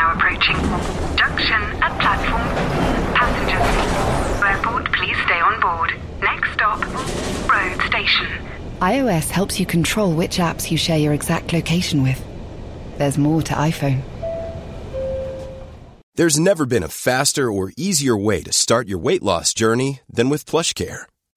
now approaching. Junction at platform. Passengers. Airport, please stay on board. Next stop, road station. iOS helps you control which apps you share your exact location with. There's more to iPhone. There's never been a faster or easier way to start your weight loss journey than with PlushCare.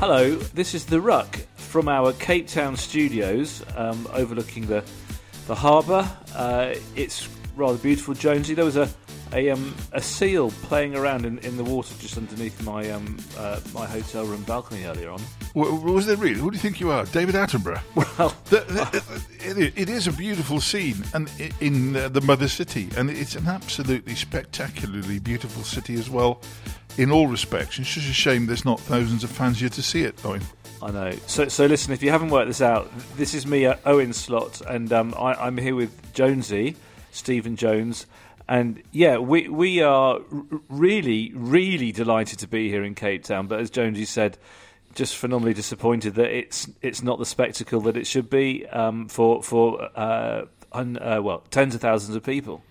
Hello, this is The Ruck from our Cape Town studios um, overlooking the, the harbour. Uh, it's rather beautiful, Jonesy. There was a, a, um, a seal playing around in, in the water just underneath my, um, uh, my hotel room balcony earlier on. W- was there really? Who do you think you are, David Attenborough? Well, The- the- it, it is a beautiful scene, and in uh, the mother city, and it's an absolutely spectacularly beautiful city as well, in all respects. It's just a shame there's not thousands of fans here to see it. Owen. I know. So, so listen, if you haven't worked this out, this is me at Owen Slot, and um, I, I'm here with Jonesy, Stephen Jones, and yeah, we we are really, really delighted to be here in Cape Town. But as Jonesy said, just phenomenally disappointed that it's it's not the spectacle that it should be um, for for uh, un, uh, well tens of thousands of people.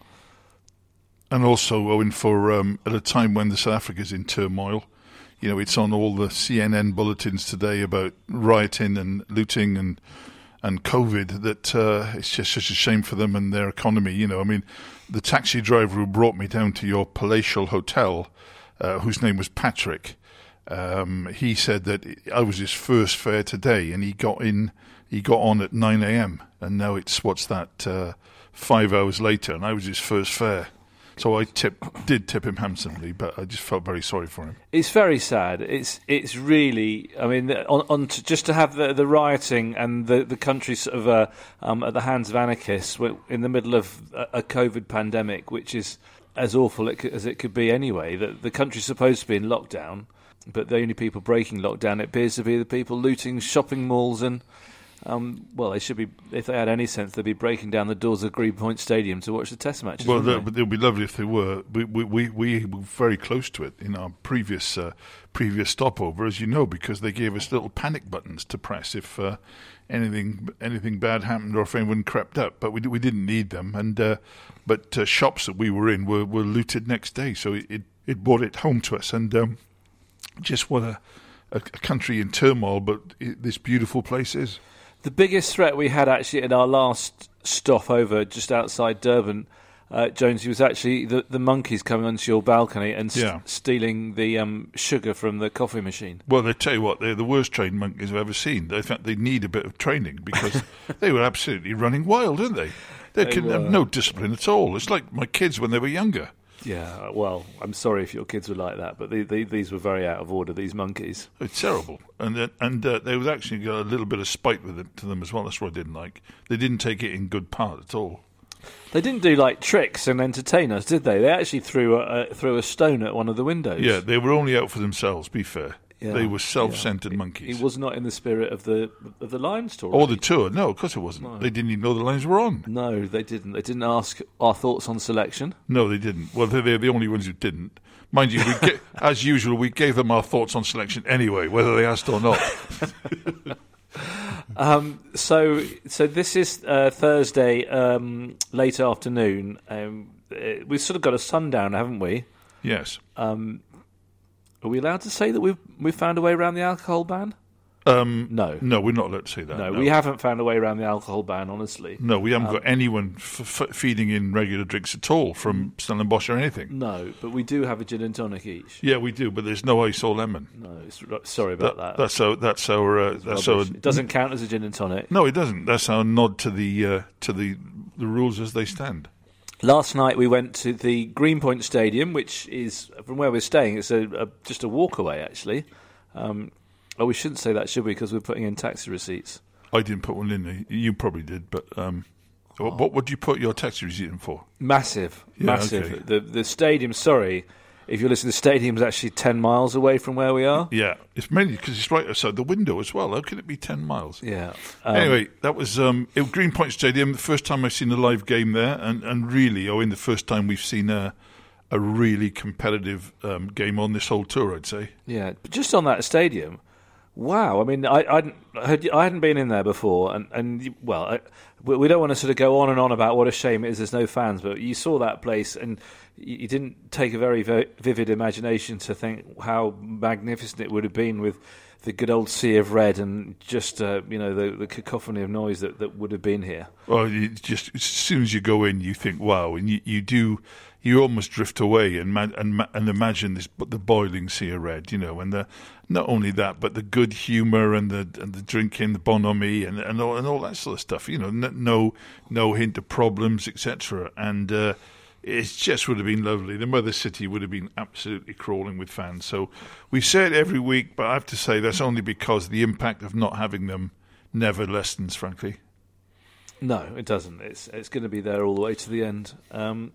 And also, Owen, for um, at a time when the South Africa's in turmoil, you know, it's on all the CNN bulletins today about rioting and looting and and COVID. That uh, it's just such a shame for them and their economy. You know, I mean, the taxi driver who brought me down to your palatial hotel, uh, whose name was Patrick, um, he said that I was his first fare today, and he got in. He got on at nine a.m. and now it's what's that? Uh, five hours later, and I was his first fare. So I tip, did tip him handsomely, but I just felt very sorry for him. It's very sad. It's it's really. I mean, on, on to, just to have the, the rioting and the the country sort of uh, um, at the hands of anarchists in the middle of a, a COVID pandemic, which is as awful as it could be anyway. That the country's supposed to be in lockdown, but the only people breaking lockdown appears to be the people looting shopping malls and. Um, well, they should be. If they had any sense, they'd be breaking down the doors of Greenpoint Stadium to watch the Test matches. Well, that, it would be lovely if they were. We, we, we, we were very close to it in our previous uh, previous stopover, as you know, because they gave us little panic buttons to press if uh, anything anything bad happened or if anyone crept up. But we we didn't need them, and uh, but uh, shops that we were in were, were looted next day, so it, it it brought it home to us, and um, just what a, a, a country in turmoil, but it, this beautiful place is. The biggest threat we had actually in our last stop over just outside Durban, uh, Jonesy, was actually the, the monkeys coming onto your balcony and st- Yeah. stealing the um, sugar from the coffee machine. Well, they tell you what, they're the worst trained monkeys I've ever seen. In fact, they need a bit of training because they were absolutely running wild, weren't they? They, They can were. have no discipline at all. It's like my kids when they were younger. Yeah, well, I'm sorry if your kids were like that, but the, the, these were very out of order, these monkeys. It's terrible, and then- and uh, they was actually got a little bit of spite with it to them as well. That's what I didn't like. They didn't take it in good part at all. They didn't do like tricks and entertain us, did they? They actually threw a, a, threw a stone at one of the windows. Yeah, they were only out for themselves. Be fair, Yeah, they were self-centered yeah. monkeys. It was not in the spirit of the of the Lion story. or the tour. No, of course it wasn't. They didn't even know the lines were on. No, they didn't. They didn't ask our thoughts on selection. No, they didn't. Well, they're, they're the only ones who didn't. Mind you, as usual, we gave them our thoughts on selection anyway, whether they asked or not. Um, so, so this is uh, Thursday, um, late afternoon. Um, uh, we've sort of got a sundown, haven't we? yes. Um, are we allowed to say that we've we've found a way around the alcohol ban? Um, No, no, we're not allowed to say that. no, we haven't found a way around the alcohol ban. Honestly, No, we haven't Um, got anyone f- f- feeding in regular drinks at all from Stellenbosch or anything. no, but we do have a gin and tonic each. Yeah, we do, but there's no ice or lemon. No, it's, sorry about that. That's our. That's our. Uh, that's our. It doesn't count as a gin and tonic. No, it doesn't. That's our nod to the uh, to the the rules as they stand. Last night we went to the Greenpoint Stadium, which is from where we're staying. It's a, a just a walk away, actually. Um, oh, we shouldn't say that, should we? Because we're putting in taxi receipts. I didn't put one in. You probably did, but um, what, what would you put your taxi receipt in for? Massive, Yeah, massive. okay. The the stadium. Sorry, if you're listening, the stadium's actually ten miles away from where we are. Yeah, it's mainly because it's right outside the window as well. How can it be ten miles? Yeah. Um, anyway, that was um, it, Greenpoint Stadium. The first time I've seen a live game there, and, and really, oh, in the first time we've seen a a really competitive um, game on this whole tour. I'd say. Yeah, but just on that stadium, wow! I mean, I I hadn't, I hadn't been in there before, and and well, I, we we don't want to sort of go on and on about what a shame it is there's no fans, but you saw that place and you, didn't take a very, very vivid imagination to think how magnificent it would have been with the good old sea of red and just uh, you know the, the cacophony of noise that, that would have been here. Well, just as soon as you go in, you think, "Wow!" and you, you do. You almost drift away and and, and imagine this, the boiling sea of red, you know, and the not only that, but the good humour and the and the drinking, the bonhomie, and and all, and all that sort of stuff. You know, no no hint of problems, etc. And uh, it just would have been lovely. The mother city would have been absolutely crawling with fans. So we say it every week, but I have to say that's only because the impact of not having them never lessens, frankly. No, it doesn't. It's it's going to be there all the way to the end. Um,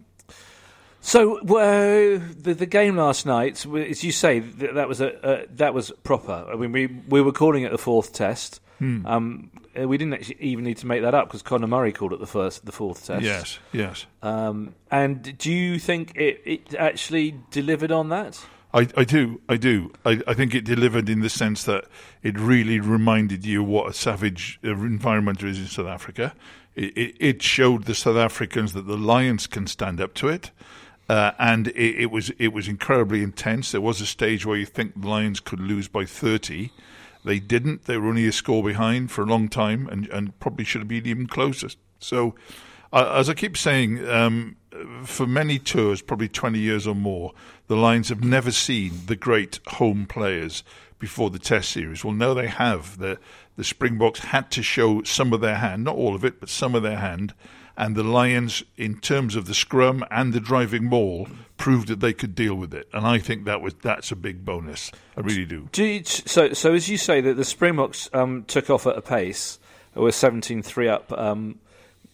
so uh, the the game last night, as you say, that was a uh, that was proper. I mean, we we were calling it the fourth test. Hmm. Um, we didn't actually even need to make that up because Conor Murray called it the first, the fourth test. Yes, yes. Um, and do you think it, it actually delivered on that? I, I do, I do. I, I think it delivered in the sense that it really reminded you what a savage uh, environment there is in South Africa. It, it, it showed the South Africans that the Lions can stand up to it, uh, and it, it was it was incredibly intense. There was a stage where you think the Lions could lose by thirty. They didn't. They were only a score behind for a long time, and, and probably should have been even closer. So, uh, as I keep saying, um, for many tours, probably 20 years or more, the Lions have never seen the great home players before the Test series. Well, now they have. The, the Springboks had to show some of their hand, not all of it, but some of their hand. And the Lions, in terms of the scrum and the driving ball, proved that they could deal with it. And I think that was that's a big bonus. I really do. Do you, so, so as you say that the Springboks um, took off at a pace, were 17-3 up um,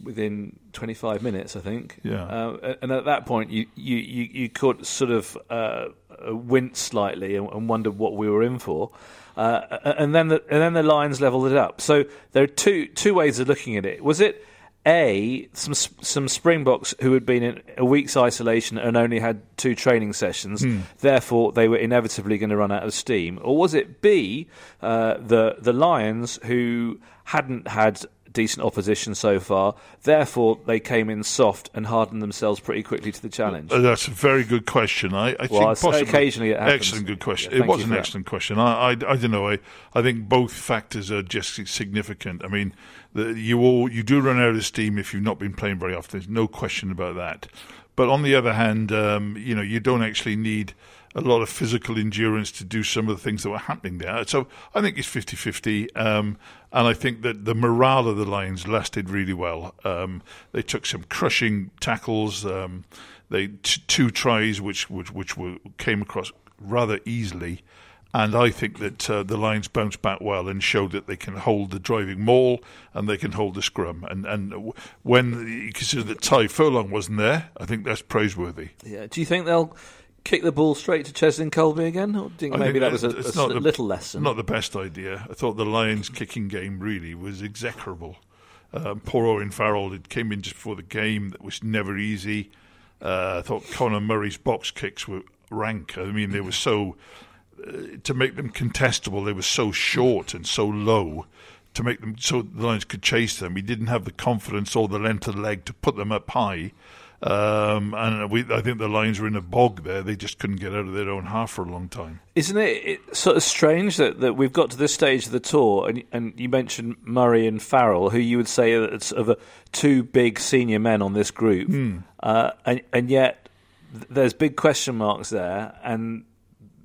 within 25 minutes, I think. Yeah. Uh, and at that point, you you you, you could sort of uh, wince slightly and, and wonder what we were in for. Uh, and then the and then the Lions levelled it up. So there are two two ways of looking at it. Was it a some some Springboks who had been in a week's isolation and only had two training sessions, therefore they were inevitably going to run out of steam, or was it B uh, the the Lions who hadn't had decent opposition so far, therefore they came in soft and hardened themselves pretty quickly to the challenge? Uh, That's a very good question. I, I Well, think possibly occasionally it happens. excellent good question. Yeah, it was an for that. excellent question. I, I, I don't know. I, I think both factors are just significant. I mean, the, you all you do run out of steam if you've not been playing very often. There's no question about that. But on the other hand, um, you know, you don't actually need a lot of physical endurance to do some of the things that were happening there. So I think it's 50 50. Um, and I think that the morale of the Lions lasted really well. Um, they took some crushing tackles. Um, they t- two tries which which which were, came across rather easily, and I think that uh, the Lions bounced back well and showed that they can hold the driving maul and they can hold the scrum. And and when you consider that Tadhg Furlong wasn't there, I think that's praiseworthy. Yeah. Do you think they'll kick the ball straight to Cheslin Kolbe again, or do you think I maybe think that was a, a not s- the- little lesson? Not the best idea. I thought the Lions' kicking game really was execrable. Um, poor Owen Farrell, it came in just before the game. That was never easy. Uh, I thought Conor Murray's box kicks were rank. I mean, they were so uh, to make them contestable. They were so short and so low. To make them so the Lions could chase them, he didn't have the confidence or the length of the leg to put them up high. Um, and we, I think the Lions were in a bog there. They just couldn't get out of their own half for a long time. Isn't it, it sort of strange that, that we've got to this stage of the tour, and, and you mentioned Murray and Farrell, who you would say are sort of a, two big senior men on this group, Hmm. uh, and, and yet there's big question marks there, and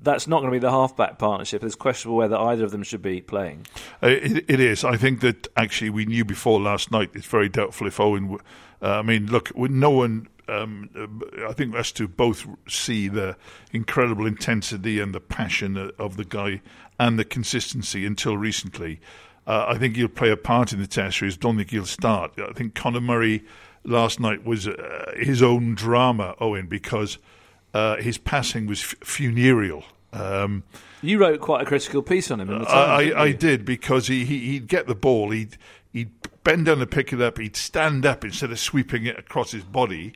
that's not going to be the halfback partnership. It's questionable whether either of them should be playing. Uh, It, it is. I think that actually we knew before last night. It's very doubtful if Owen. w- Uh, I mean, look, no one um, uh, I think us to both see the incredible intensity and the passion of the guy and the consistency until recently. Uh, I think he'll play a part in the Test series. Don't think he'll start. I think Conor Murray last night was uh, his own drama, Owen, because uh, his passing was f- funereal. Um, you wrote quite a critical piece on him. In the Times, I, I, I did because he, he would get the ball, he'd bend down to pick it up, he'd stand up instead of sweeping it across his body,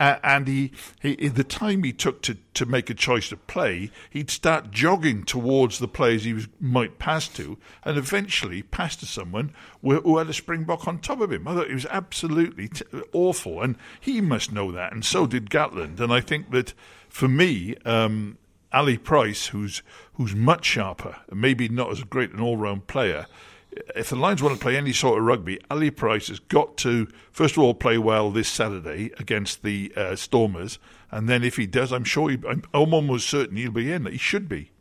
uh, and he, he, the time he took to, to make a choice to play, he'd start jogging towards the players he was, might pass to, and eventually pass to someone who, who, had a springbok on top of him. I thought it was absolutely t- awful, and he must know that, and so did Gatland. And I think that for me, um, Ali Price, who's who's much sharper, and maybe not as great an all-round player if the Lions want to play any sort of rugby, Ali Price has got to, first of all, play well this Saturday against the uh, Stormers. And then if he does, I'm sure, he, I'm almost certain he'll be in. He should be.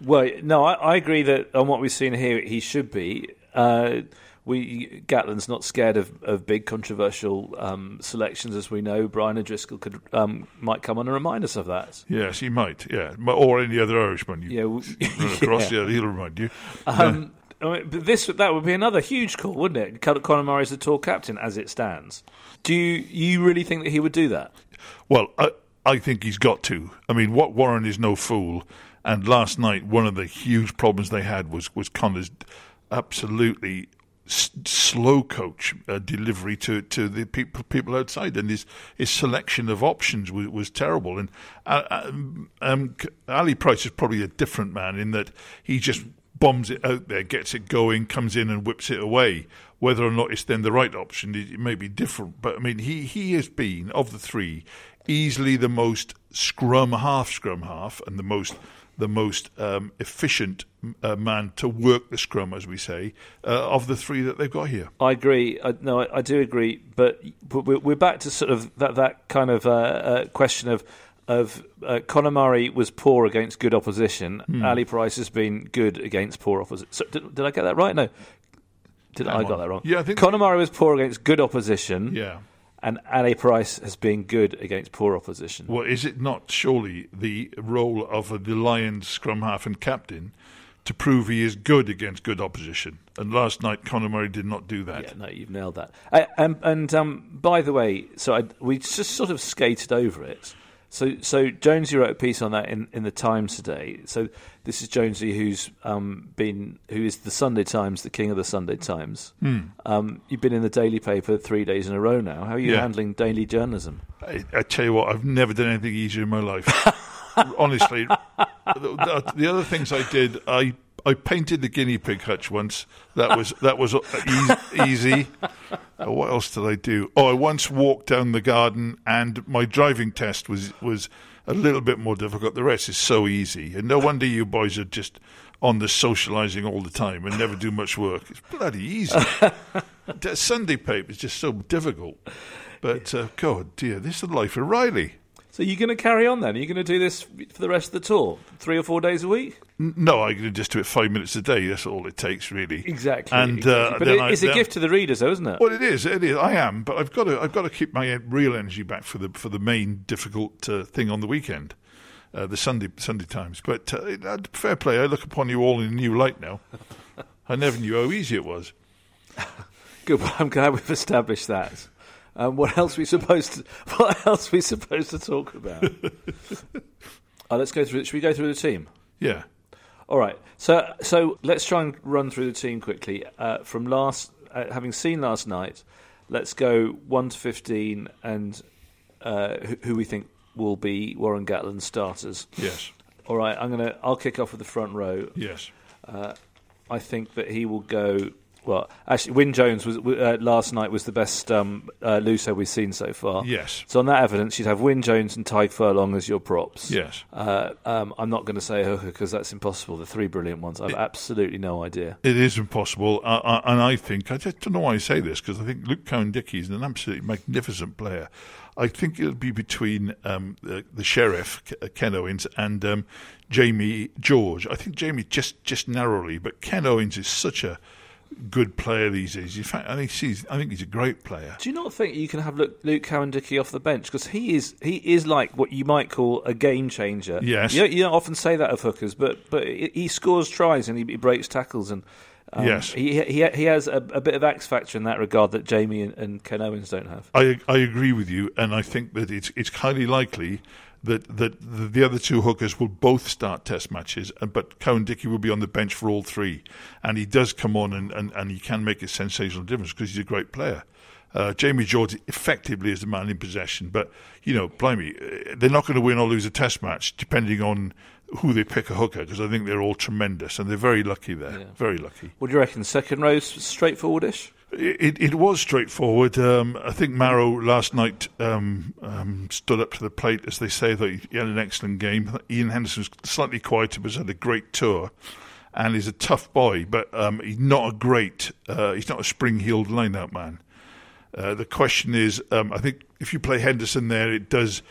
Well, no, I, I agree that on what we've seen here, he should be. Uh, we Gatland's not scared of, of big controversial um, selections, as we know. Brian O'Driscoll could um, might come on and remind us of that. Yes, he might. Yeah, or any other Irishman. You yeah, run across. yeah. yeah, he'll remind you. Um, I mean, but this that would be another huge call, wouldn't it? Conor Murray's the tour captain as it stands. Do you, you really think that he would do that? Well, I, I think he's got to. I mean, what Warren is no fool. And last night, one of the huge problems they had was was Conor's absolutely s- slow coach uh, delivery to, to the people people outside, and his his selection of options was, was terrible. And uh, um, um Ali Price is probably a different man in that he just bombs it out there, gets it going, comes in and whips it away. Whether or not it's then the right option, it, may be different. But I mean, he, he has been, of the three, easily the most scrum half, scrum half, and the most the most um, efficient uh, man to work the scrum, as we say, uh, of the three that they've got here. I agree. I, no, I, I, do agree. But, but we're back to sort of that that kind of uh, uh question of of uh, Conor Murray was poor against good opposition. Mm. Ali Price has been good against poor opposition. So, did, did, I get that right? No. Did I, I got that wrong? Yeah, I think Conor Murray was poor against good opposition. Yeah. And Ali Price has been good against poor opposition. Well, is it not surely the role of the Lions scrum half and captain to prove he is good against good opposition? And last night, Conor Murray did not do that. Yeah, no, you've nailed that. I, and, and um, by the way, so I, we just sort of skated over it. So, so Jonesy wrote a piece on that in, in the Times today. So this is Jonesy, who's um, been, who is the Sunday Times, the king of the Sunday Times. Mm. Um, you've been in the daily paper three days in a row now. How are you yeah. handling daily journalism? I, I, tell you what, I've never done anything easier in my life. Honestly, the, the, other things I did, I I painted the guinea pig hutch once. That was that was easy. Uh, what else did I do? Oh, I once walked down the garden, and my driving test was was a little bit more difficult. The rest is so easy, and no wonder you boys are just on the socialising all the time and never do much work. It's bloody easy. Sunday paper is just so difficult. But uh, God, dear, this is the life of Riley. So you're going to carry on then? Are you going to do this for the rest of the tour, three or four days a week? No, I'm going to just do it five minutes a day. That's all it takes, really. Exactly. And exactly. Uh, but it, it's a gift to the readers, though, isn't it? Well, it is. It is. I am, but I've got to. I've got to keep my real energy back for the for the main difficult uh, thing on the weekend, uh, the Sunday Sunday Times. But uh, fair play. I look upon you all in a new light now. I never knew how easy it was. Good. Well, I'm glad we've established that. Um, what else we supposed to? What else we supposed to talk about? uh, let's go through. Should we go through the team? Yeah. All right. So so let's try and run through the team quickly. Uh, from last, uh, having seen last night, let's go one to fifteen and uh, who, who, we think will be Warren Gatland's starters. Yes. All right. I'm gonna. I'll kick off with the front row. Yes. Uh, I think that he will go well, actually, Wyn Jones was uh, last night was the best um, uh, Luso we've seen so far. Yes. So on that evidence, you'd have Wyn Jones and Tadhg Furlong as your props. Yes. Uh, um, I'm not going to say hooker because that's impossible. The three brilliant ones, I've it, absolutely no idea. It is impossible, and I think I just don't know why I say this because I think Luke Cowan-Dickie is an absolutely magnificent player. I think it'll be between um, the, the, sheriff Ken Owens and um, Jamie George. I think Jamie just just narrowly, but Ken Owens is such a good player these days. In fact, I think he's I think he's a great player. Do you not think you can have Luke, Luke off the bench because he is he is like what you might call a game changer. Yes. you, don't- you don't often say that of hookers, but but he he scores tries and he, he breaks tackles and. Um, Yes. he he he has a, a bit of X factor in that regard that Jamie and, and Ken Owens don't have. I I agree with you, and I think that it's it's highly likely that that the, the other two hookers will both start Test matches, but Cowan Dickie will be on the bench for all three, and he does come on and, and, and he can make a sensational difference because he's a great player. Uh, Jamie George effectively is the man in possession, but you know, blimey, uh, they're not going to win or lose a Test match depending on who they pick a hooker because I think they're all tremendous and they're very lucky there, very lucky. What do you reckon? Second row's straightforwardish. It, it was straightforward. Um, I think Maro last night um, um, stood up to the plate, as they say, that he had an excellent game. Iain Henderson's slightly quieter, but had a great tour, and he's a tough boy. But um, he's not a great, uh, he's not a spring-heeled line-out man. Uh, the question is, um, I think if you play Henderson there, it does,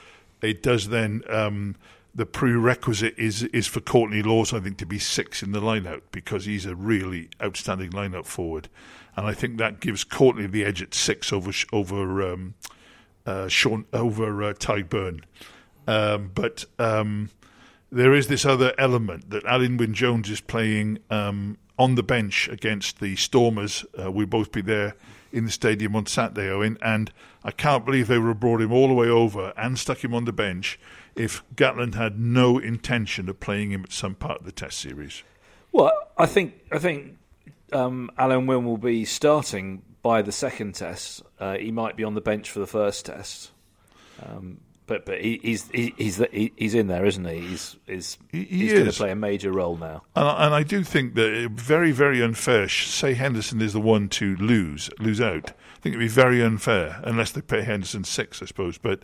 it does then. Um, the prerequisite is is for Courtney Lawes, I think, to be six in the lineout because he's a really outstanding lineout forward, and I think that gives Courtney the edge at six over over um, uh, Sean over uh, Tadhg Beirne. Um, but um, there is this other element that Alun Wyn Jones is playing um, on the bench against the Stormers. Uh, we'll both be there in the stadium on Saturday, Owen, and I can't believe they would have brought him all the way over and stuck him on the bench if Gatland had no intention of playing him at some part of the Test series. Well, I think I think um, Alun Wyn will be starting by the second test. Uh, he might be on the bench for the first test, um, but but he, he's he, he's he, he's in there, isn't he? He's he's, He- he he's going to play a major role now. And I, and I do think that very, very unfair. Say Henderson is the one to lose, lose out. I think it'd be very unfair unless they pay Henderson six, I suppose. But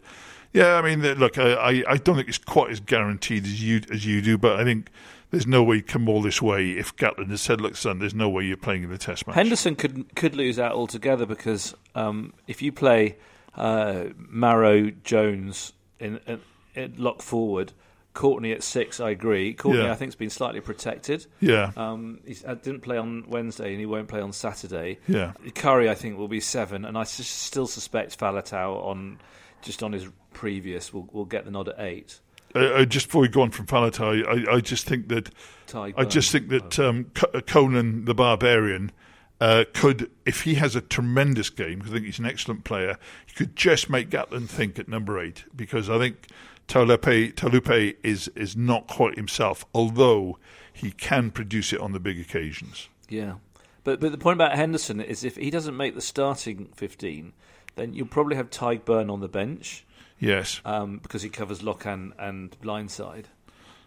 yeah, I mean, look, I, I, I don't think it's quite as guaranteed as you as you do. But I think there's no way you come all this way if Gatland has said, "Look, son, there's no way you're playing in the Test match." Henderson could could lose out altogether because um, if you play uh, Maro Jones in, in, in lock forward, Courtney at six, I agree. Courtney, Yeah. I think, has been slightly protected. Yeah. Um, he didn't play on Wednesday and he won't play on Saturday. Yeah. Curry, I think, will be seven, and I s- still suspect Faletau on just on his previous will will get the nod at eight. Uh, uh, just before we go on from Faletau, I, I just think that Ty I just think that um, Conan the Barbarian uh, could, if he has a tremendous game, because I think he's an excellent player, he could just make Gatland think at number eight because I think Taulupe, Taulupe is is not quite himself, although he can produce it on the big occasions. Yeah, but but the point about Henderson is if he doesn't make the starting fifteen, then you'll probably have Tadhg Beirne on the bench Yes, um, because he covers lock and and blindside.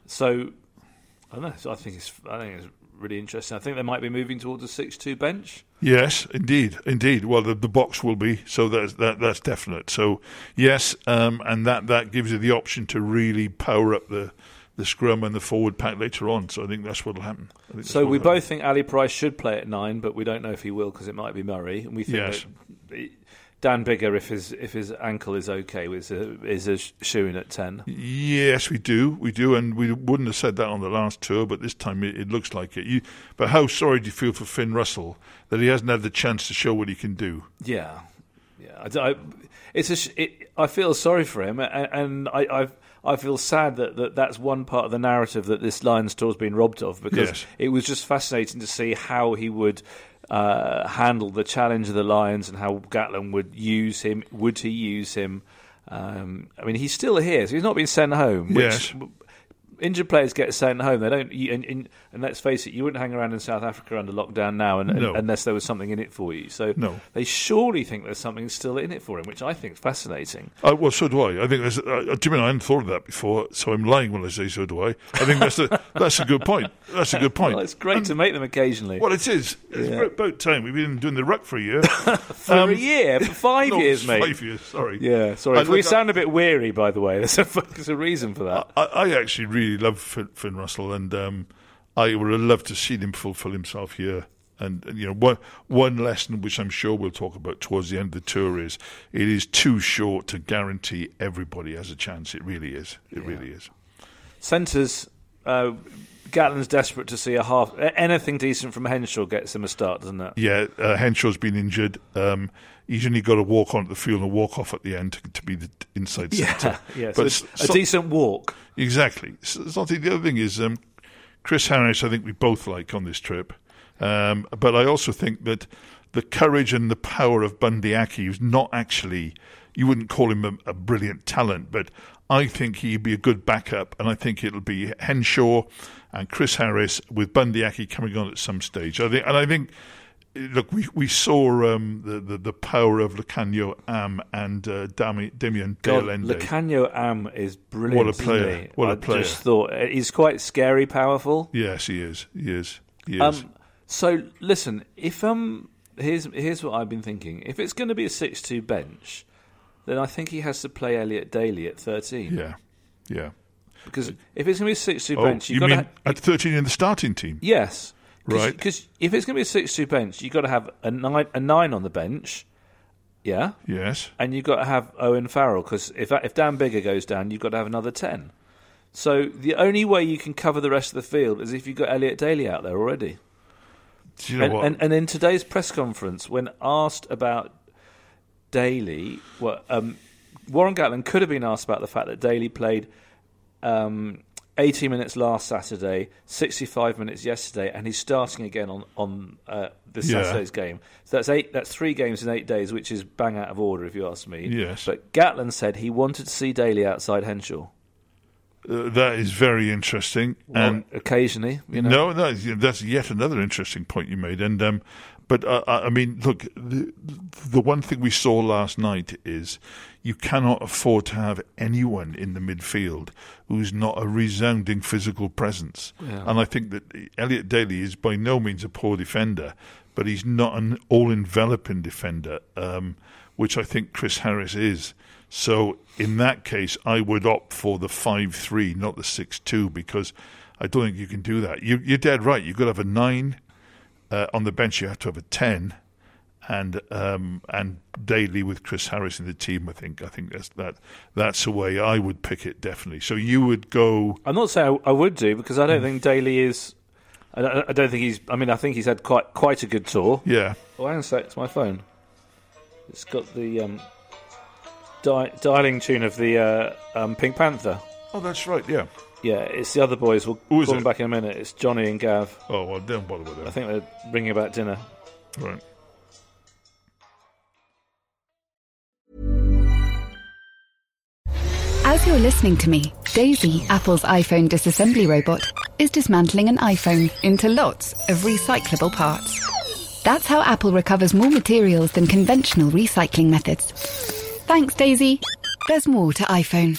So I don't know. So I think it's I think it's really interesting. I think they might be moving towards a six-two bench. yes, indeed, indeed. Well, the, the box will be so that's that that's definite. So yes, um, and that that gives you the option to really power up the. The scrum and the forward pack later on, so I think that's what'll happen. I think that's So we happen. both think Ali Price should play at nine, but we don't know if he will because it might be Murray, and we think Yes. that Dan Biggar, if his if his ankle is okay, is a, is a shoe in at ten. Yes, we do, we do, and we wouldn't have said that on the last tour, but this time it, it looks like it. You, but how sorry do you feel for Finn Russell that he hasn't had the chance to show what he can do? Yeah, yeah. I, I- it's a. It, I feel sorry for him, and, and I, I I feel sad that, that that's one part of the narrative that this Lions tour's been robbed of because Yes. it was just fascinating to see how he would. Uh, handle the challenge of the Lions and how Gatland would use him. Would he use him? Um, I mean, he's still here, so he's not been sent home. Which, Yes. Injured players get sent home. They don't. You, and, and, and let's face it, you wouldn't hang around in South Africa under lockdown now, and, No. unless there was something in it for you. So No. they surely think there's something still in it for him, which I think is fascinating. Uh, well, so do I. I think there's. Uh, you mean I hadn't thought of that before? So I'm lying when I say so do I. I think that's a that's a good point. That's a good point. Well, it's great to make them occasionally. Well, it is. It's Yeah. about time. We've been doing the ruck for a year. for a year, for five No, years, mate. Five years. Sorry. Yeah, sorry. We look- sound a bit weary, by the way, there's a, there's a reason for that. I, I actually really love Finn, Finn Russell, and um, I would have loved to see him fulfil himself here. And and, you know, one one lesson which I'm sure we'll talk about towards the end of the tour is it is too short to guarantee everybody has a chance. It really is. It really is. Centres, uh, Gatland's desperate to see a half anything decent from Henshaw gets him a start, doesn't it? Yeah, uh, Henshaw's been injured. Um, he's only got to walk onto the field and walk off at the end to, to be the inside centre. Yeah, but so it's- a so- decent walk. Exactly. So, so the other thing is um, Chris Harris. I think we both like on this trip, um, but I also think that the courage and the power of Bundee Aki, who's not actually, you wouldn't call him a, a brilliant talent, but I think he'd be a good backup, and I think it'll be Henshaw and Chris Harris with Bundee Aki coming on at some stage. I think, and I think. Look, we we saw um, the, the the power of Lukhanyo Am and uh, Dami, Damian God, Deolende. Lukhanyo Am is brilliant. What a player. What a I player. just thought uh, he's quite scary, powerful. Yes, he is. He is. He is. Um, so listen, if um, here's here's what I've been thinking. If it's going to be a six-two bench, then I think he has to play Elliot Daly at thirteen. yeah, yeah. Because if it's going to be a six-two Oh, bench, you you've got mean to. Ha- at thirteen in the starting team? yes, Right. Because if it's going to be a six-two bench, you've got to have a nine a nine on the bench. Yeah. Yes. and you've got to have Owen Farrell because if if Dan Biggar goes down, you've got to have another ten. So the only way you can cover the rest of the field is if you've got Elliot Daly out there already. Do you know and, what? and and in today's press conference, when asked about Daly, well, um, Warren Gatland could have been asked about the fact that Daly played um, 80 minutes last Saturday, 65 minutes yesterday, and he's starting again on on uh, this Yeah. Saturday's game. So that's eight. That's three games in eight days, which is bang out of order, if you ask me. Yes. But Gatland said he wanted to see Daly outside Henshaw. Uh, that is very interesting. and occasionally, you know. no, no, that's yet another interesting point you made. And um, but uh, I I mean, look, the, the one thing we saw last night is you cannot afford to have anyone in the midfield who's not a resounding physical presence. And I think that Elliot Daly is by no means a poor defender, but he's not an all-enveloping defender, um, which I think Chris Harris is. So in that case, I would opt for the five-three, not the six-two, because I don't think you can do that. You, you're dead right. You've got to have a nine uh, on the bench. You have to have a ten, and um, and Daly with Chris Harris in the team. I think I think that's that that's the way I would pick it definitely. So you would go. I'm not saying I, would do because I don't think Daly is. I don't, I don't think he's. I mean, I think he's had quite quite a good tour. Yeah, Oh, hang on a sec, it's my phone. It's got the um, di- dialing tune of the uh, um, Pink Panther. Oh, that's right. Yeah. Yeah, it's the other boys. We'll Who is call it? them back in a minute. It's Johnny and Gav. Oh well, don't bother with them. I think they're bringing about dinner. Right. As you're listening to me, Daisy, Apple's iPhone disassembly robot, is dismantling an iPhone into lots of recyclable parts. That's how Apple recovers more materials than conventional recycling methods. Thanks, Daisy. There's more to iPhone.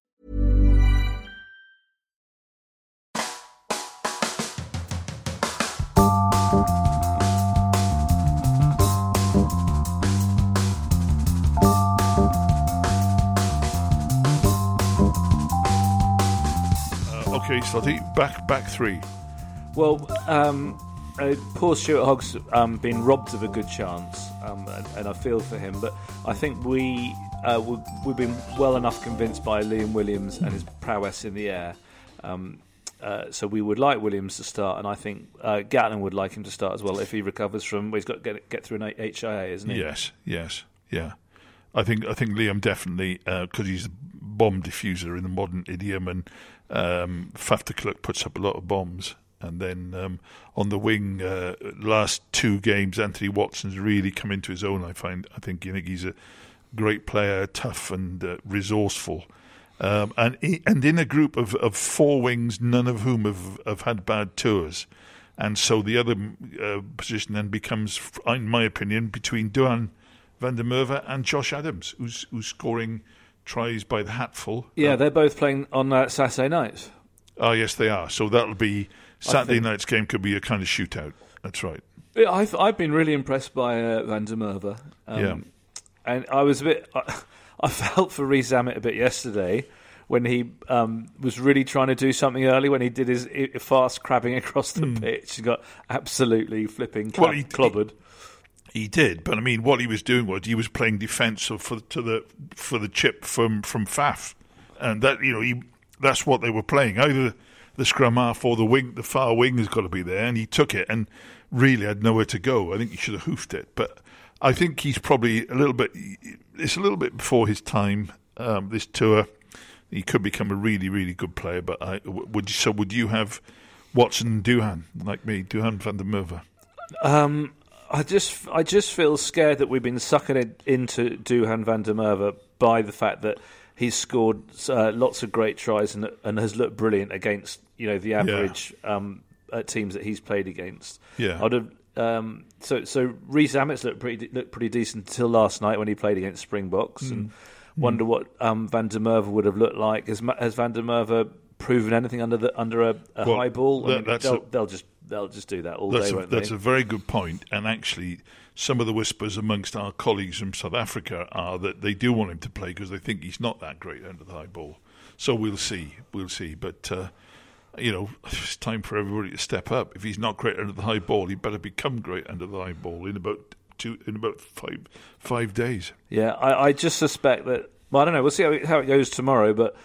Slotty. Back back three. Well, um, uh, poor Stuart Hogg's um, been robbed of a good chance, um, and, and I feel for him. But I think we uh, we've, we've been well enough convinced by Liam Williams and his prowess in the air. Um, uh, so we would like Williams to start, and I think uh, Gatland would like him to start as well if he recovers from. Well, he's got to get, get through an HIA, isn't he? Yes, yes, yeah. I think I think Liam definitely because he's a bomb diffuser in the modern idiom, and um, puts up a lot of bombs. And then um, on the wing, uh, last two games, Anthony Watson's really come into his own. I find. I think you know, he's a great player, tough and uh, resourceful. Um, and and in a group of, of four wings, none of whom have, have had bad tours, and so the other uh, position then becomes, in my opinion, between Duhan van der Merwe and Josh Adams, who's who's scoring tries by the hatful. Yeah, they're both playing on uh, Saturday night. Oh yes, they are. So that'll be Saturday night's game. Could be a kind of shootout. That's right. Yeah, I've I've been really impressed by uh, van der Merwe. Um, Yeah. and I was a bit. I, I felt for Rees-Zammit a bit yesterday when he um, was really trying to do something early when he did his fast crabbing across the pitch and got absolutely flipping cl- Hmm. Well, he- clobbered. He did, but I mean, what he was doing was he was playing defence for to the for the chip from from Faf, and that you know he that's what they were playing. Either the scrum half or the wing, the far wing has got to be there, and he took it and really had nowhere to go. I think he should have hoofed it, but I think he's probably a little bit. It's a little bit before his time. Um, this tour, he could become a really really good player. But I would so would you have Watson Duhan like me, Duhan van der Merwe? Um, I just I just feel scared that we've been sucking it into Duhan van der Merwe by the fact that he's scored uh, lots of great tries and, and has looked brilliant against you know the average um, uh, teams that he's played against. Yeah. I'd have. Um, so so Rees-Zammit looked pretty looked pretty decent until last night when he played against Springboks, Hmm. and wonder what um, Van der Merwe would have looked like. Has, has Van der Merwe proven anything under the under a, a Well, high ball? that- that's they'll, a- they'll just they'll just do that all That's, day, a, that's they? a very good point. And actually, some of the whispers amongst our colleagues from South Africa are that they do want him to play because they think he's not that great under the high ball. So we'll see. We'll see. But, uh, you know, it's time for everybody to step up. If he's not great under the high ball, he better become great under the high ball in about two, in about five five days. Yeah, I, I just suspect that. Well, I don't know. We'll see how it, how it goes tomorrow, but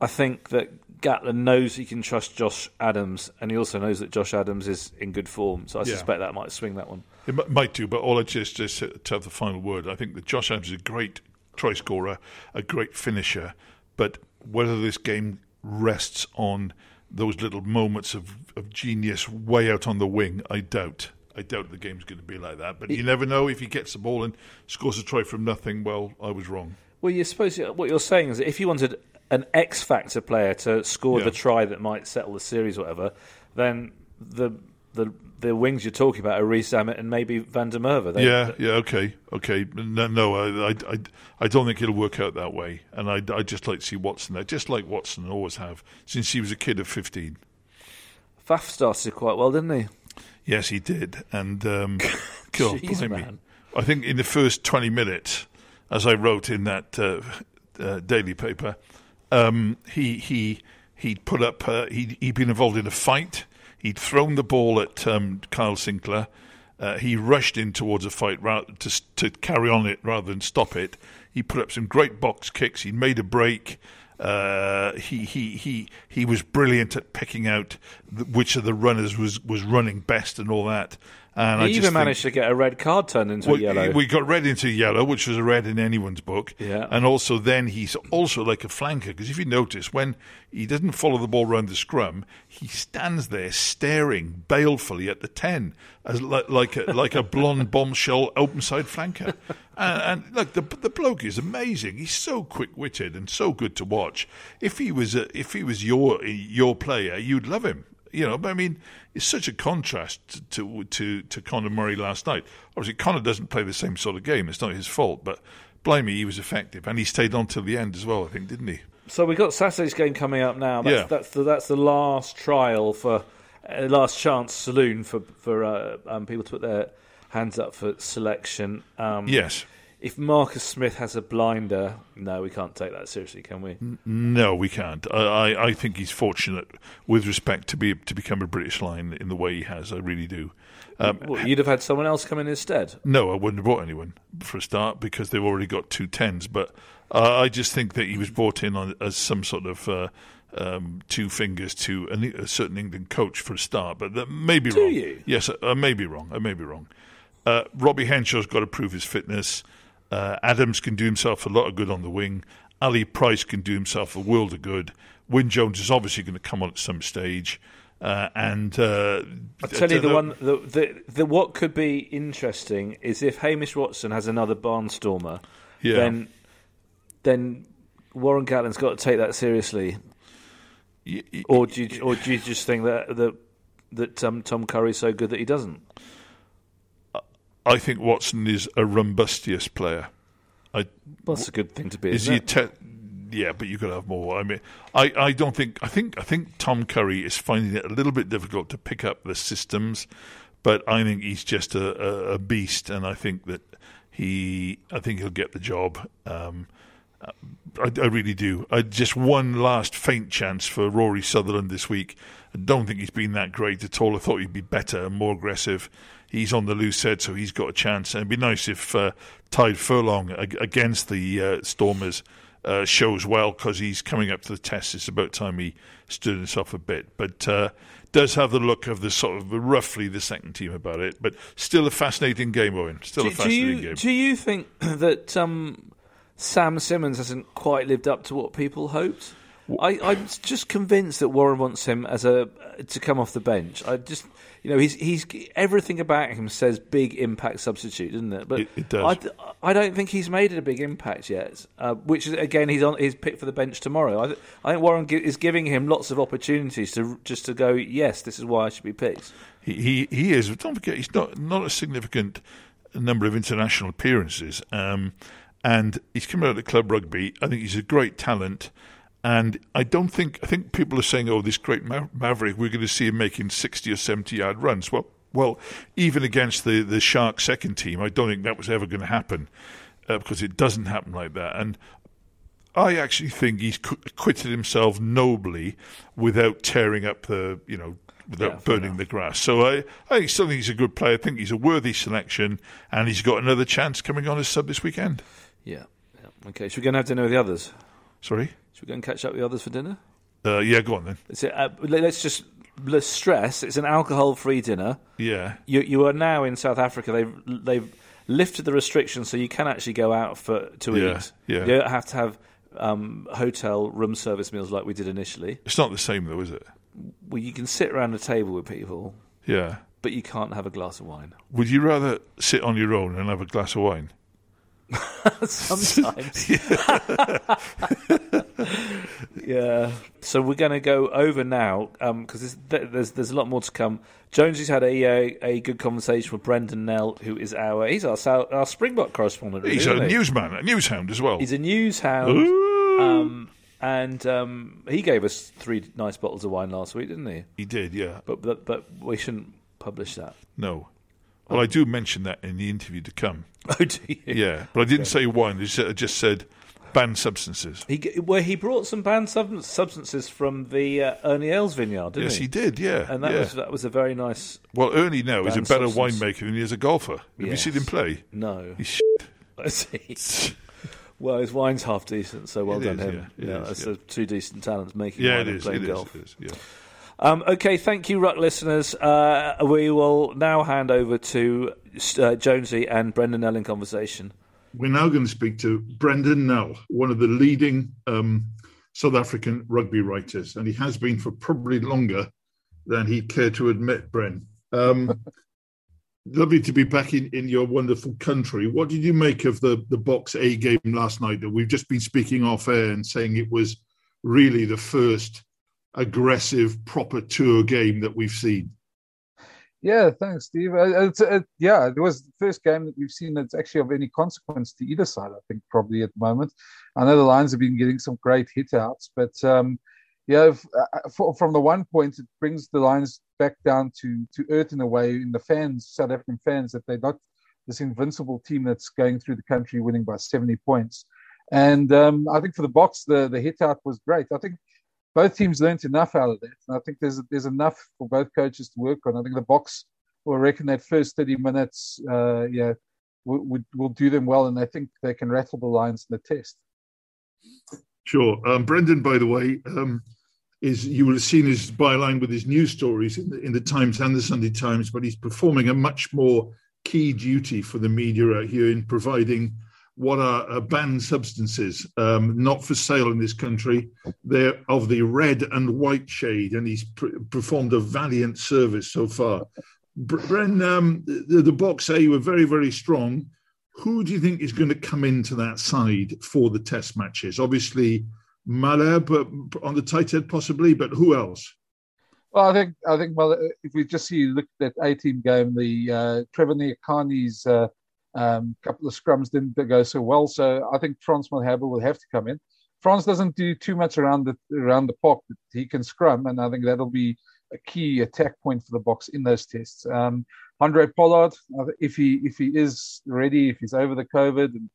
I think that Gatland knows he can trust Josh Adams, and he also knows that Josh Adams is in good form. So I Yeah. suspect that might swing that one. It might do, but all I just just to have the final word. I think that Josh Adams is a great try scorer, a great finisher, but whether this game rests on those little moments of, of genius way out on the wing, I doubt. I doubt the game's going to be like that. But you never know if he gets the ball and scores a try from nothing. Well, I was wrong. Well, you suppose what you're saying is that if you wanted an X factor player to score Yeah. the try that might settle the series, or whatever, then the the the wings you're talking about are Rees-Zammit and maybe Van der Merwe. They- Yeah, yeah, okay, okay. No, no I, I, I, I don't think it'll work out that way. And I, I just like to see Watson there, just like Watson always have since he was a kid of fifteen. Faf started quite well, didn't he? Yes, he did. And um, God, Jeez, man. I think in the first 20 minutes, as I wrote in that uh, uh, daily paper, um, he he he'd put up. Uh, he'd, he'd been involved in a fight. He'd thrown the ball at um, Kyle Sinckler. Uh, he rushed in towards a fight to to carry on it rather than stop it. He put up some great box kicks. He made a break. Uh, he he he he was brilliant at picking out which of the runners was, was running best and all that. And I He just even think- managed to get a red card turned into yellow. We got red into yellow, which was a red in anyone's book. Yeah. And also, then he's also like a flanker because if you notice, when he doesn't follow the ball round the scrum, he stands there staring balefully at the ten as like like a, like a blonde bombshell open side flanker. And, and look, the the bloke is amazing. He's so quick witted and so good to watch. If he was a, if he was your your player, you'd love him. You know, but I mean, it's such a contrast to to to Conor Murray last night. Obviously, Conor doesn't play the same sort of game. It's not his fault, but blimey, he was effective, and he stayed on till the end as well. I think, didn't he? So we've got Saturday's game coming up now. That's, Yeah. that's the that's the last trial for uh, last chance saloon for for uh, um, people to put their hands up for selection. Um, Yes. If Marcus Smith has a blinder, no, we can't take that seriously, can we? No, we can't. I, I, think he's fortunate with respect to be to become a British line in the way he has. I really do. Um, Well, you'd have had someone else come in instead. no, I wouldn't have brought anyone for a start because they've already got two tens. But uh, I just think that he was brought in on, as some sort of uh, um, two fingers to a, a certain England coach for a start. But that may be Do wrong. you? Yes, I, I may be wrong. I may be wrong. Uh, Robbie Henshaw's got to prove his fitness. Uh, Adams can do himself a lot of good on the wing. Ali Price can do himself a world of good. Wyn Jones is obviously going to come on at some stage. Uh, and uh, I'll tell you the one, the, the, the what could be interesting is if Hamish Watson has another barnstormer, Yeah. then then Warren Gatland's got to take that seriously. Y- y- Or do you, or do you just think that that that um, Tom Curry's so good that he doesn't? I think Watson is a rumbustious player. I, Well, that's a good thing to be. is he? Te- yeah, but you got to have more. I mean, I, I don't think. I think I think Tom Curry is finding it a little bit difficult to pick up the systems, but I think he's just a, a, a beast, and I think that he. I think he'll get the job. Um, I, I really do. I just one last faint chance for Rory Sutherland this week. I don't think he's been that great at all. I thought he'd be better and more aggressive. He's on the loose head, so he's got a chance. And it'd be nice if uh, Tadhg Furlong ag- against the uh, Stormers uh, shows well because he's coming up to the test. It's about time he stood himself a bit, but uh, does have the look of the sort of roughly the second team about it. But still a fascinating game, Owen. Still Do, a do fascinating you game. do you think that um, Sam Simmonds hasn't quite lived up to what people hoped? I, I'm just convinced that Warren wants him as a to come off the bench. I just, you know, he's he's everything about him says big impact substitute, doesn't it? But It- it does. I, I don't think he's made it a big impact yet. Uh, which is again, he's on he's picked for the bench tomorrow. I, I think Warren gi- is giving him lots of opportunities to just to go. Yes, this is why I should be picked. He, he he is. Don't forget, he's not not a significant number of international appearances, um, and he's come out of club rugby. I think he's a great talent, and I don't think I think people are saying, "Oh, this great ma- maverick, we're going to see him making sixty or seventy yard runs." Well, well, even against the the Shark second team, I don't think that was ever going to happen uh, because it doesn't happen like that, and. I actually think he's qu- acquitted himself nobly without tearing up the, you know, without Yeah, burning the grass. So I, I still think he's a good player. I think he's a worthy selection, and he's got another chance coming on as sub this weekend. Yeah. yeah. Okay. so we're going to have to know the others? Sorry? Should we go and catch up with the others for dinner? Uh, yeah, go on then. Uh, let- let's just let's stress it's an alcohol-free dinner. Yeah. You you are now in South Africa. They've they've lifted the restrictions, so you can actually go out for to Yeah, eat. yeah. You don't have to have um, hotel room service meals like we did initially. It's not the same, though, is it? Well, you can sit around a table with people, Yeah. but you can't have a glass of wine. Would you rather sit on your own and have a glass of wine? Sometimes. yeah. So we're going to go over now because there's, there's there's a lot more to come. Jonesy's had a a, a good conversation with Brenden Nel, who is our he's our our Springbok correspondent. He's isn't a he? newsman, a newshound as well. He's a news hound. Um, and um, he gave us three nice bottles of wine last week, didn't he? he did, yeah. But but, but we shouldn't publish that. No. Well, I do mention that in the interview to come. Oh, do you? Yeah, but I didn't say wine. I just- I just said banned substances. He where he brought some banned sub- substances from the uh, Ernie Els vineyard, didn't Yes, he? did. Yeah, And that yeah. was that was a very nice. Well, Ernie now is a better substance. winemaker than he is a golfer. Have you seen him play? No, He's shit. I see. Well, his wine's half decent, so well It done is, him. yeah, yeah, is, that's yeah. two decent talents making Yeah, wine it and playing It is. golf. It is. Yeah. Um, okay, thank you, Ruck listeners. Uh, we will now hand over to uh, Jonesy and Brenden Nel in conversation. We're now going to speak to Brenden Nel, one of the leading um, South African rugby writers, and he has been for probably longer than he'd care to admit, Bren. Um, lovely to be back in, in your wonderful country. What did you make of the, the Boks A game last night that we've just been speaking off air and saying it was really the first aggressive, proper tour game that we've seen? Yeah, thanks, Steve. Uh, it's, uh, yeah, it was the first game that we've seen that's actually of any consequence to either side, I think, probably at the moment. I know the Lions have been getting some great hit outs, but um, yeah, if, uh, for, from the one point, it brings the Lions back down to, to earth in a way in the fans, South African fans, that they're not this invincible team that's going through the country, winning by 70 points. And um, I think for the Boks, the the hit out was great. I think both teams learnt enough out of that, and I think there's there's enough for both coaches to work on. I think the Boks will reckon that first 30 minutes, uh, yeah, will, will do them well, and I think they can rattle the Lions in the test. Sure. Um, Brenden, by the way, um, is you will have seen his byline with his news stories in the, in the Times and the Sunday Times, but he's performing a much more key duty for the media out here in providing what are uh, banned substances, um, not for sale in this country. They're of the red and white shade, and he's performed a valiant service so far. Bren, um, the, the say you were very, very strong. Who do you think is going to come into that side for the test matches? Obviously, Malherbe on the tight end, possibly, but who else? Well, I think I think well, if we just see look at that A team game, the uh, Trevor Nyakane's uh, um, couple of scrums didn't go so well, so I think Frans Malherbe will have to come in. Frans doesn't do too much around the around the park, but he can scrum, and I think that'll be a key attack point for the Boks in those tests. Um, Handré Pollard, if he if he is ready, if he's over the COVID and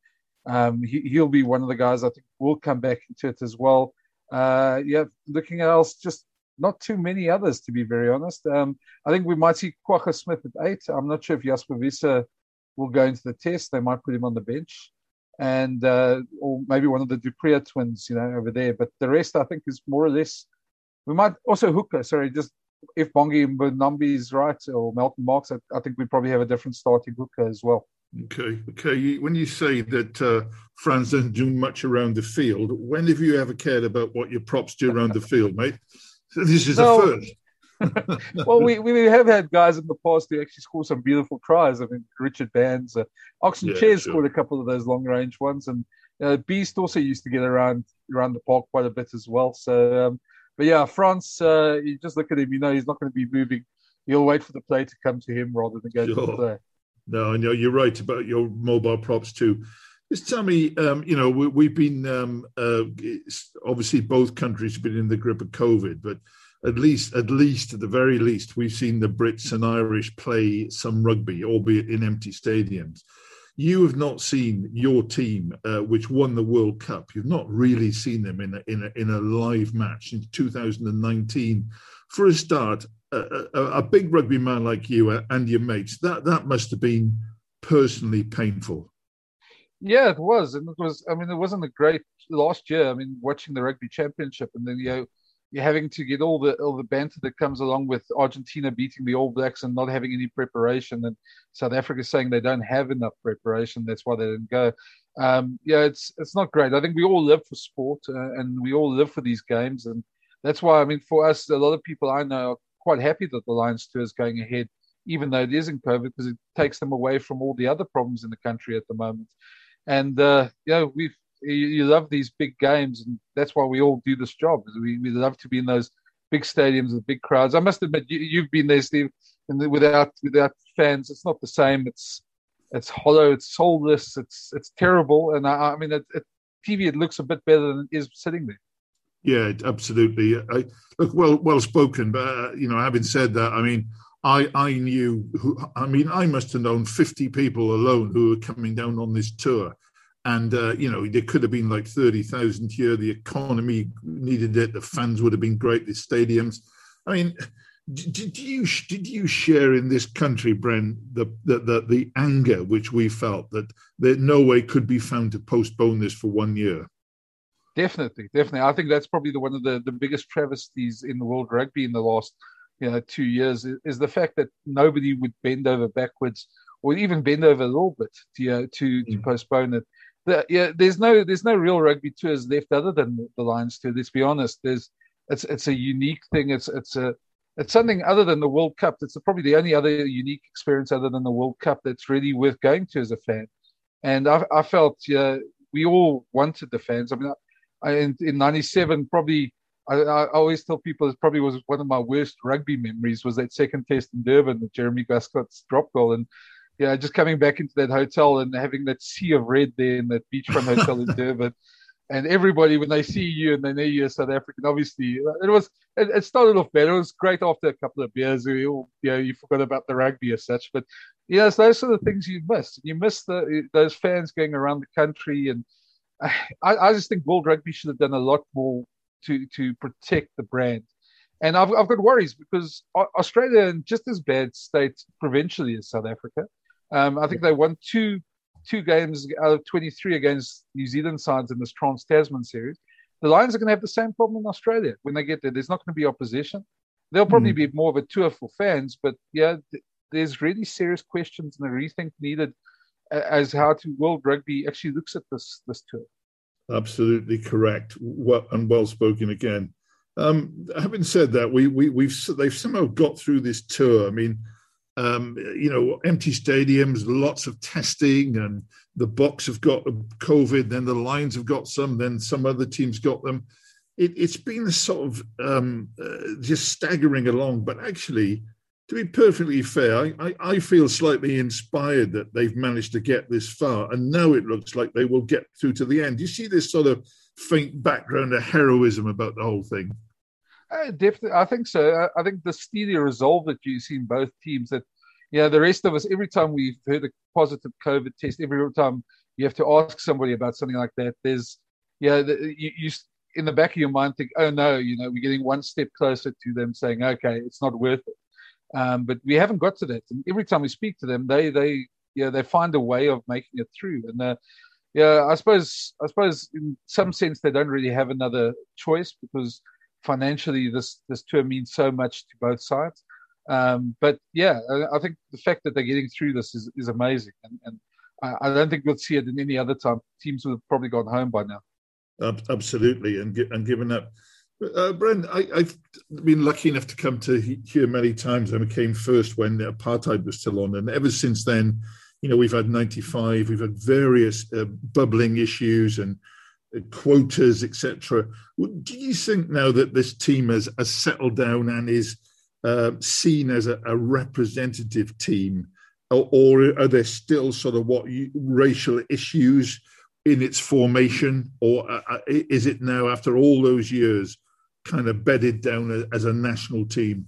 um, he, will be one of the guys I think will come back into it as well. Uh, yeah, looking at else, just not too many others to be very honest. Um, I think we might see Kwagga Smith at eight. I'm not sure if Jasper Wiese will go into the test. They might put him on the bench, and uh, or maybe one of the du Preez twins, you know, over there. But the rest, I think, is more or less. We might also hooker. Sorry, just if Bongi Mbonambi is right or Malcolm Marx, I, I think we probably have a different starting hooker as well. Okay, okay. When you say that uh, Frans doesn't do much around the field, when have you ever cared about what your props do around the field, mate? This is no. a first. well, we, we have had guys in the past who actually score some beautiful tries. I mean, Richard Bands, uh, Oxen yeah, Chairs sure. scored a couple of those long range ones, and uh, Beast also used to get around around the park quite a bit as well. So, um, but yeah, Frans, uh, you just look at him, you know, he's not going to be moving. He'll wait for the play to come to him rather than go sure. to the play. No, no, you're right about your mobile props too. Just tell me, um, you know, we, have been um, uh, obviously both countries have been in the grip of COVID, but at least, at least, at the very least, we've seen the Brits and Irish play some rugby, albeit in empty stadiums. You have not seen your team, uh, which won the World Cup. You've not really seen them in a, in a, in a live match since 2019. For a start, a, a, big rugby man like you and your mates, that that must have been personally painful. Yeah, it was, and it was. I mean, it wasn't a great last year. I mean, watching the rugby championship, and then you know, you're having to get all the all the banter that comes along with Argentina beating the All Blacks and not having any preparation, and South Africa saying they don't have enough preparation. That's why they didn't go. Um, yeah, it's it's not great. I think we all live for sport, uh, and we all live for these games, and that's why I mean, for us, a lot of people I know are quite happy that the Lions tour is going ahead, even though it is in COVID, because it takes them away from all the other problems in the country at the moment. And uh, you know, we you, you, love these big games, and that's why we all do this job. We we love to be in those big stadiums with big crowds. I must admit, you, have been there, Steve, and without without fans, it's not the same. It's it's hollow, it's soulless, it's it's terrible. And I, I mean, at, at TV, it looks a bit better than it is sitting there. Yeah, absolutely. I, look, well, well spoken. But uh, you know, having said that, I mean, I I knew. Who, I mean, I must have known fifty people alone who were coming down on this tour, and uh, you know, there could have been like thirty thousand here. The economy needed it. The fans would have been great. The stadiums. I mean, did you did you share in this country, Bren, the the the, the anger which we felt that there no way could be found to postpone this for one year? Definitely, definitely. I think that's probably the one of the, the biggest travesties in the world rugby in the last you know two years is, the fact that nobody would bend over backwards or even bend over a little bit to know, to, mm. to postpone it. Yeah, there's no there's no real rugby tours left other than the Lions tour. Let's be honest. There's it's it's a unique thing. It's it's a it's something other than the World Cup. It's probably the only other unique experience other than the World Cup that's really worth going to as a fan. And I, I felt yeah, we all wanted the fans. I mean, in, in 97 probably I, I, always tell people it probably was one of my worst rugby memories was that second test in Durban, the Jeremy Guscott's drop goal. And yeah, just coming back into that hotel and having that sea of red there in that beachfront hotel in Durban. and everybody when they see you and they know you're South African, obviously uh, it was it, it, started off better. It was great after a couple of beers. All, you know, you forgot about the rugby as such, but yes, those are the things you miss. You miss the uh, those fans going around the country, and I, I just think World Rugby should have done a lot more to to protect the brand. And I've I've got worries because uh, Australia in just as bad state provincially as South Africa. Um, I think they won two two games out of 23 against New Zealand sides in this Trans Tasman series. The Lions are going to have the same problem in Australia when they get there. There's not going to be opposition. There'll probably mm. be more of a tour for fans, but yeah, th- there's really serious questions and a rethink needed as how to World Rugby actually looks at this this tour. Absolutely correct. Well, and well spoken again. Um, having said that, we we we've they've somehow got through this tour. I mean, um, you know, empty stadiums, lots of testing, and the Boks have got COVID, then the Lions have got some, then some other teams got them. It, has been sort of um, uh, just staggering along, but actually, to be perfectly fair, I, I, feel slightly inspired that they've managed to get this far, and now it looks like they will get through to the end. You see this sort of faint background of heroism about the whole thing. Uh, definitely, I think so. I, I think the steely resolve that you see in both teams that, yeah, the rest of us, every time we've heard a positive COVID test, every time you have to ask somebody about something like that, there's, yeah, the, you, you in the back of your mind think, oh no, you know, we're getting one step closer to them saying, okay, it's not worth it. Um, but we haven't got to that. And every time we speak to them, they, they, yeah, they find a way of making it through. And uh, yeah, I suppose, I suppose in some sense they don't really have another choice because financially this this tour means so much to both sides. Um, but yeah, I, think the fact that they're getting through this is, is amazing, and, and I, don't think we'll see it in any other time. Teams would have probably gone home by now. Absolutely, and and given that. Uh, Brent, I, have been lucky enough to come to here many times. I came first when apartheid was still on, and ever since then, you know, we've had 95, we've had various uh, bubbling issues and quotas, etc. Do you think now that this team has, has settled down and is uh, seen as a, a representative team, or, or, are there still sort of what you, racial issues in its formation, or uh, uh is it now after all those years kind of bedded down as a national team?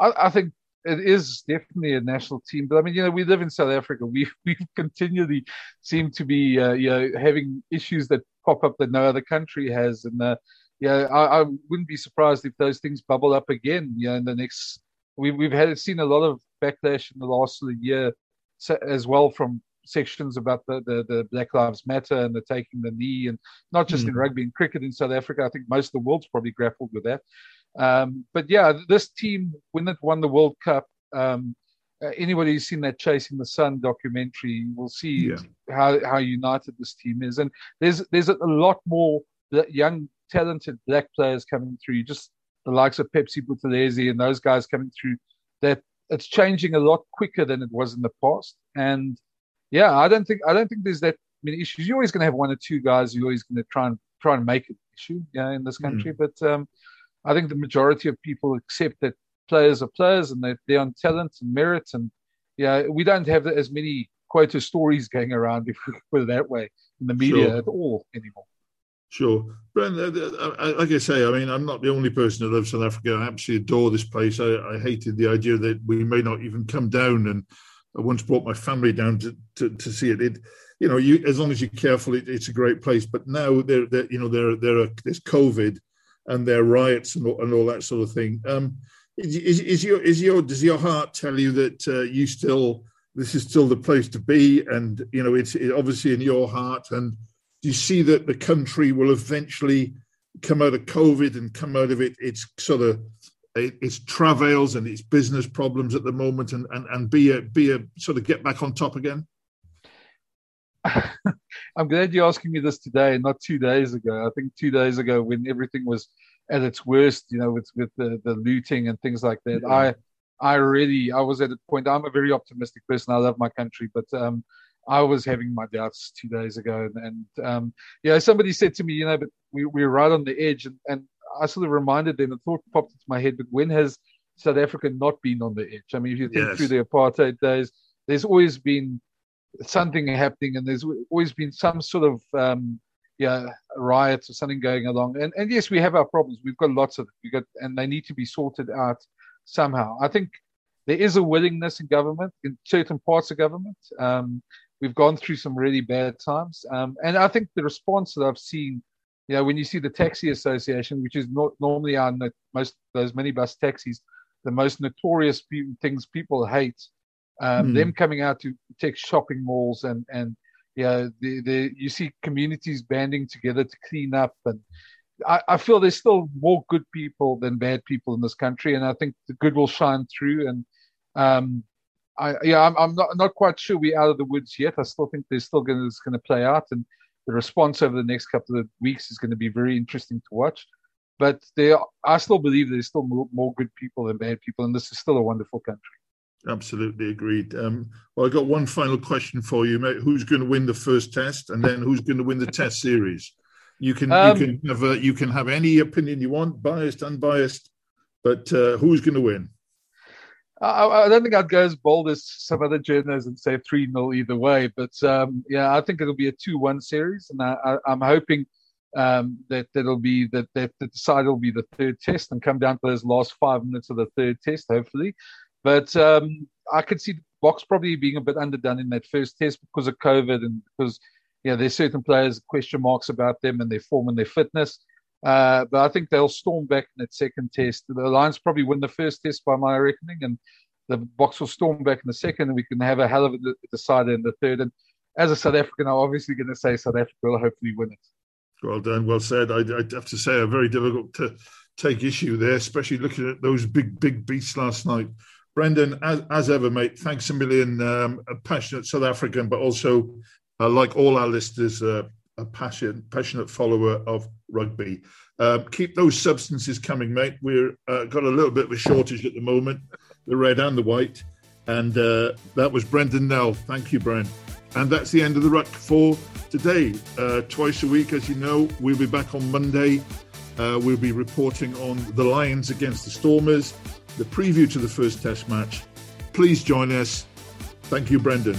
I, I think it is definitely a national team. But I mean, you know, we live in South Africa. We we continually seem to be, uh, you know, having issues that pop up that no other country has, and uh, yeah, I, I, wouldn't be surprised if those things bubble up again. You know, in the next, we've we've had seen a lot of backlash in the last year as well from sections about the, the, the, Black Lives Matter and the taking the knee, and not just mm. in hmm. rugby and cricket in South Africa. I think most of the world's probably grappled with that. Um, but yeah, this team, when it won the World Cup, um, uh, anybody who's seen that Chasing the Sun documentary will see yeah. how, how united this team is. And there's there's a lot more young, talented black players coming through, just the likes of Phepsi Buthelezi and those guys coming through, that it's changing a lot quicker than it was in the past. And yeah, I don't think I don't think there's that many issues. You're always going to have one or two guys who are always going to try and try and make an issue, yeah, in this country. Mm. But um, I think the majority of people accept that players are players and they're, they're on talent and merit. And yeah, we don't have as many quota stories going around, if we put it that way, in the media sure. at all anymore. Sure. Brent, like I say, I mean, I'm not the only person who lives in Africa. I absolutely adore this place. I, I, hated the idea that we may not even come down. And I once brought my family down to, to, to see it. it. You know, you as long as you're careful, it, it's a great place. But now there, there you know, there, there are there's COVID, and their riots and all, and all that sort of thing. Um, is, is, your is your does your heart tell you that uh, you still this is still the place to be, and you know it's it, obviously in your heart, and do you see that the country will eventually come out of COVID and come out of it its sort of its travails and its business problems at the moment, and and, and be a be a sort of get back on top again? I'm glad you're asking me this today, not two days ago. I think two days ago, when everything was at its worst, you know, with with the, the looting and things like that, yeah. I I really I was at a point. I'm a very optimistic person. I love my country, but um, I was having my doubts two days ago, and, and um, yeah, somebody said to me, you know, but we we're right on the edge, and, and I sort of reminded them. A thought popped into my head, but when has South Africa not been on the edge? I mean, if you think yes. through the apartheid days, there's always been something happening, and there's always been some sort of um, yeah, riots or something going along. And and yes, we have our problems. We've got lots of them. We got and they need to be sorted out somehow. I think there is a willingness in government, in certain parts of government. Um, we've gone through some really bad times, um, and I think the response that I've seen, you know, when you see the taxi association, which is not normally our most those minibus taxis, the most notorious things people hate, um, mm. them coming out to take shopping malls and and yeah, the, the, you see communities banding together to clean up, and I, I, feel there's still more good people than bad people in this country, and I think the good will shine through. And um, I, yeah, I'm, I'm not not quite sure we're out of the woods yet. I still think there's still going to going to play out, and the response over the next couple of weeks is going to be very interesting to watch. But there, I still believe there's still more, more good people than bad people, and this is still a wonderful country. Absolutely agreed. Um, well, I got one final question for you, mate. Who's going to win the first test, and then who's going to win the test series? You can um, you can have a, you can have any opinion you want, biased, unbiased, but uh, who's going to win? I, I, don't think I'd go as bold as some other journalists and say three 0 either way, but um, yeah, I think it'll be a two one series, and I, am hoping um, that that'll be that that the side will be the third test and come down to those last five minutes of the third test, hopefully. But um, I could see Boks probably being a bit underdone in that first test because of COVID and because you know there's certain players question marks about them and their form and their fitness. Uh, but I think they'll storm back in that second test. The Lions probably win the first test by my reckoning, and the Boks will storm back in the second, and we can have a hell of a decider in the third. And as a South African, I'm obviously going to say South Africa will hopefully win it. Well done, well said. I, I have to say, I'm very difficult to take issue there, especially looking at those big, big beasts last night. Brenden, as, as ever, mate, thanks a million. Um, a passionate South African, but also, uh, like all our listeners, uh, a passionate, passionate follower of rugby. Uh, keep those substances coming, mate. We've uh, got a little bit of a shortage at the moment, the red and the white. And uh, that was Brenden Nel. Thank you, Bren. And that's the end of the ruck for today. Uh, twice a week, as you know, we'll be back on Monday. we'll be reporting on the Lions against the Stormers the preview to the first test match. Please join us. Thank you, Brenden.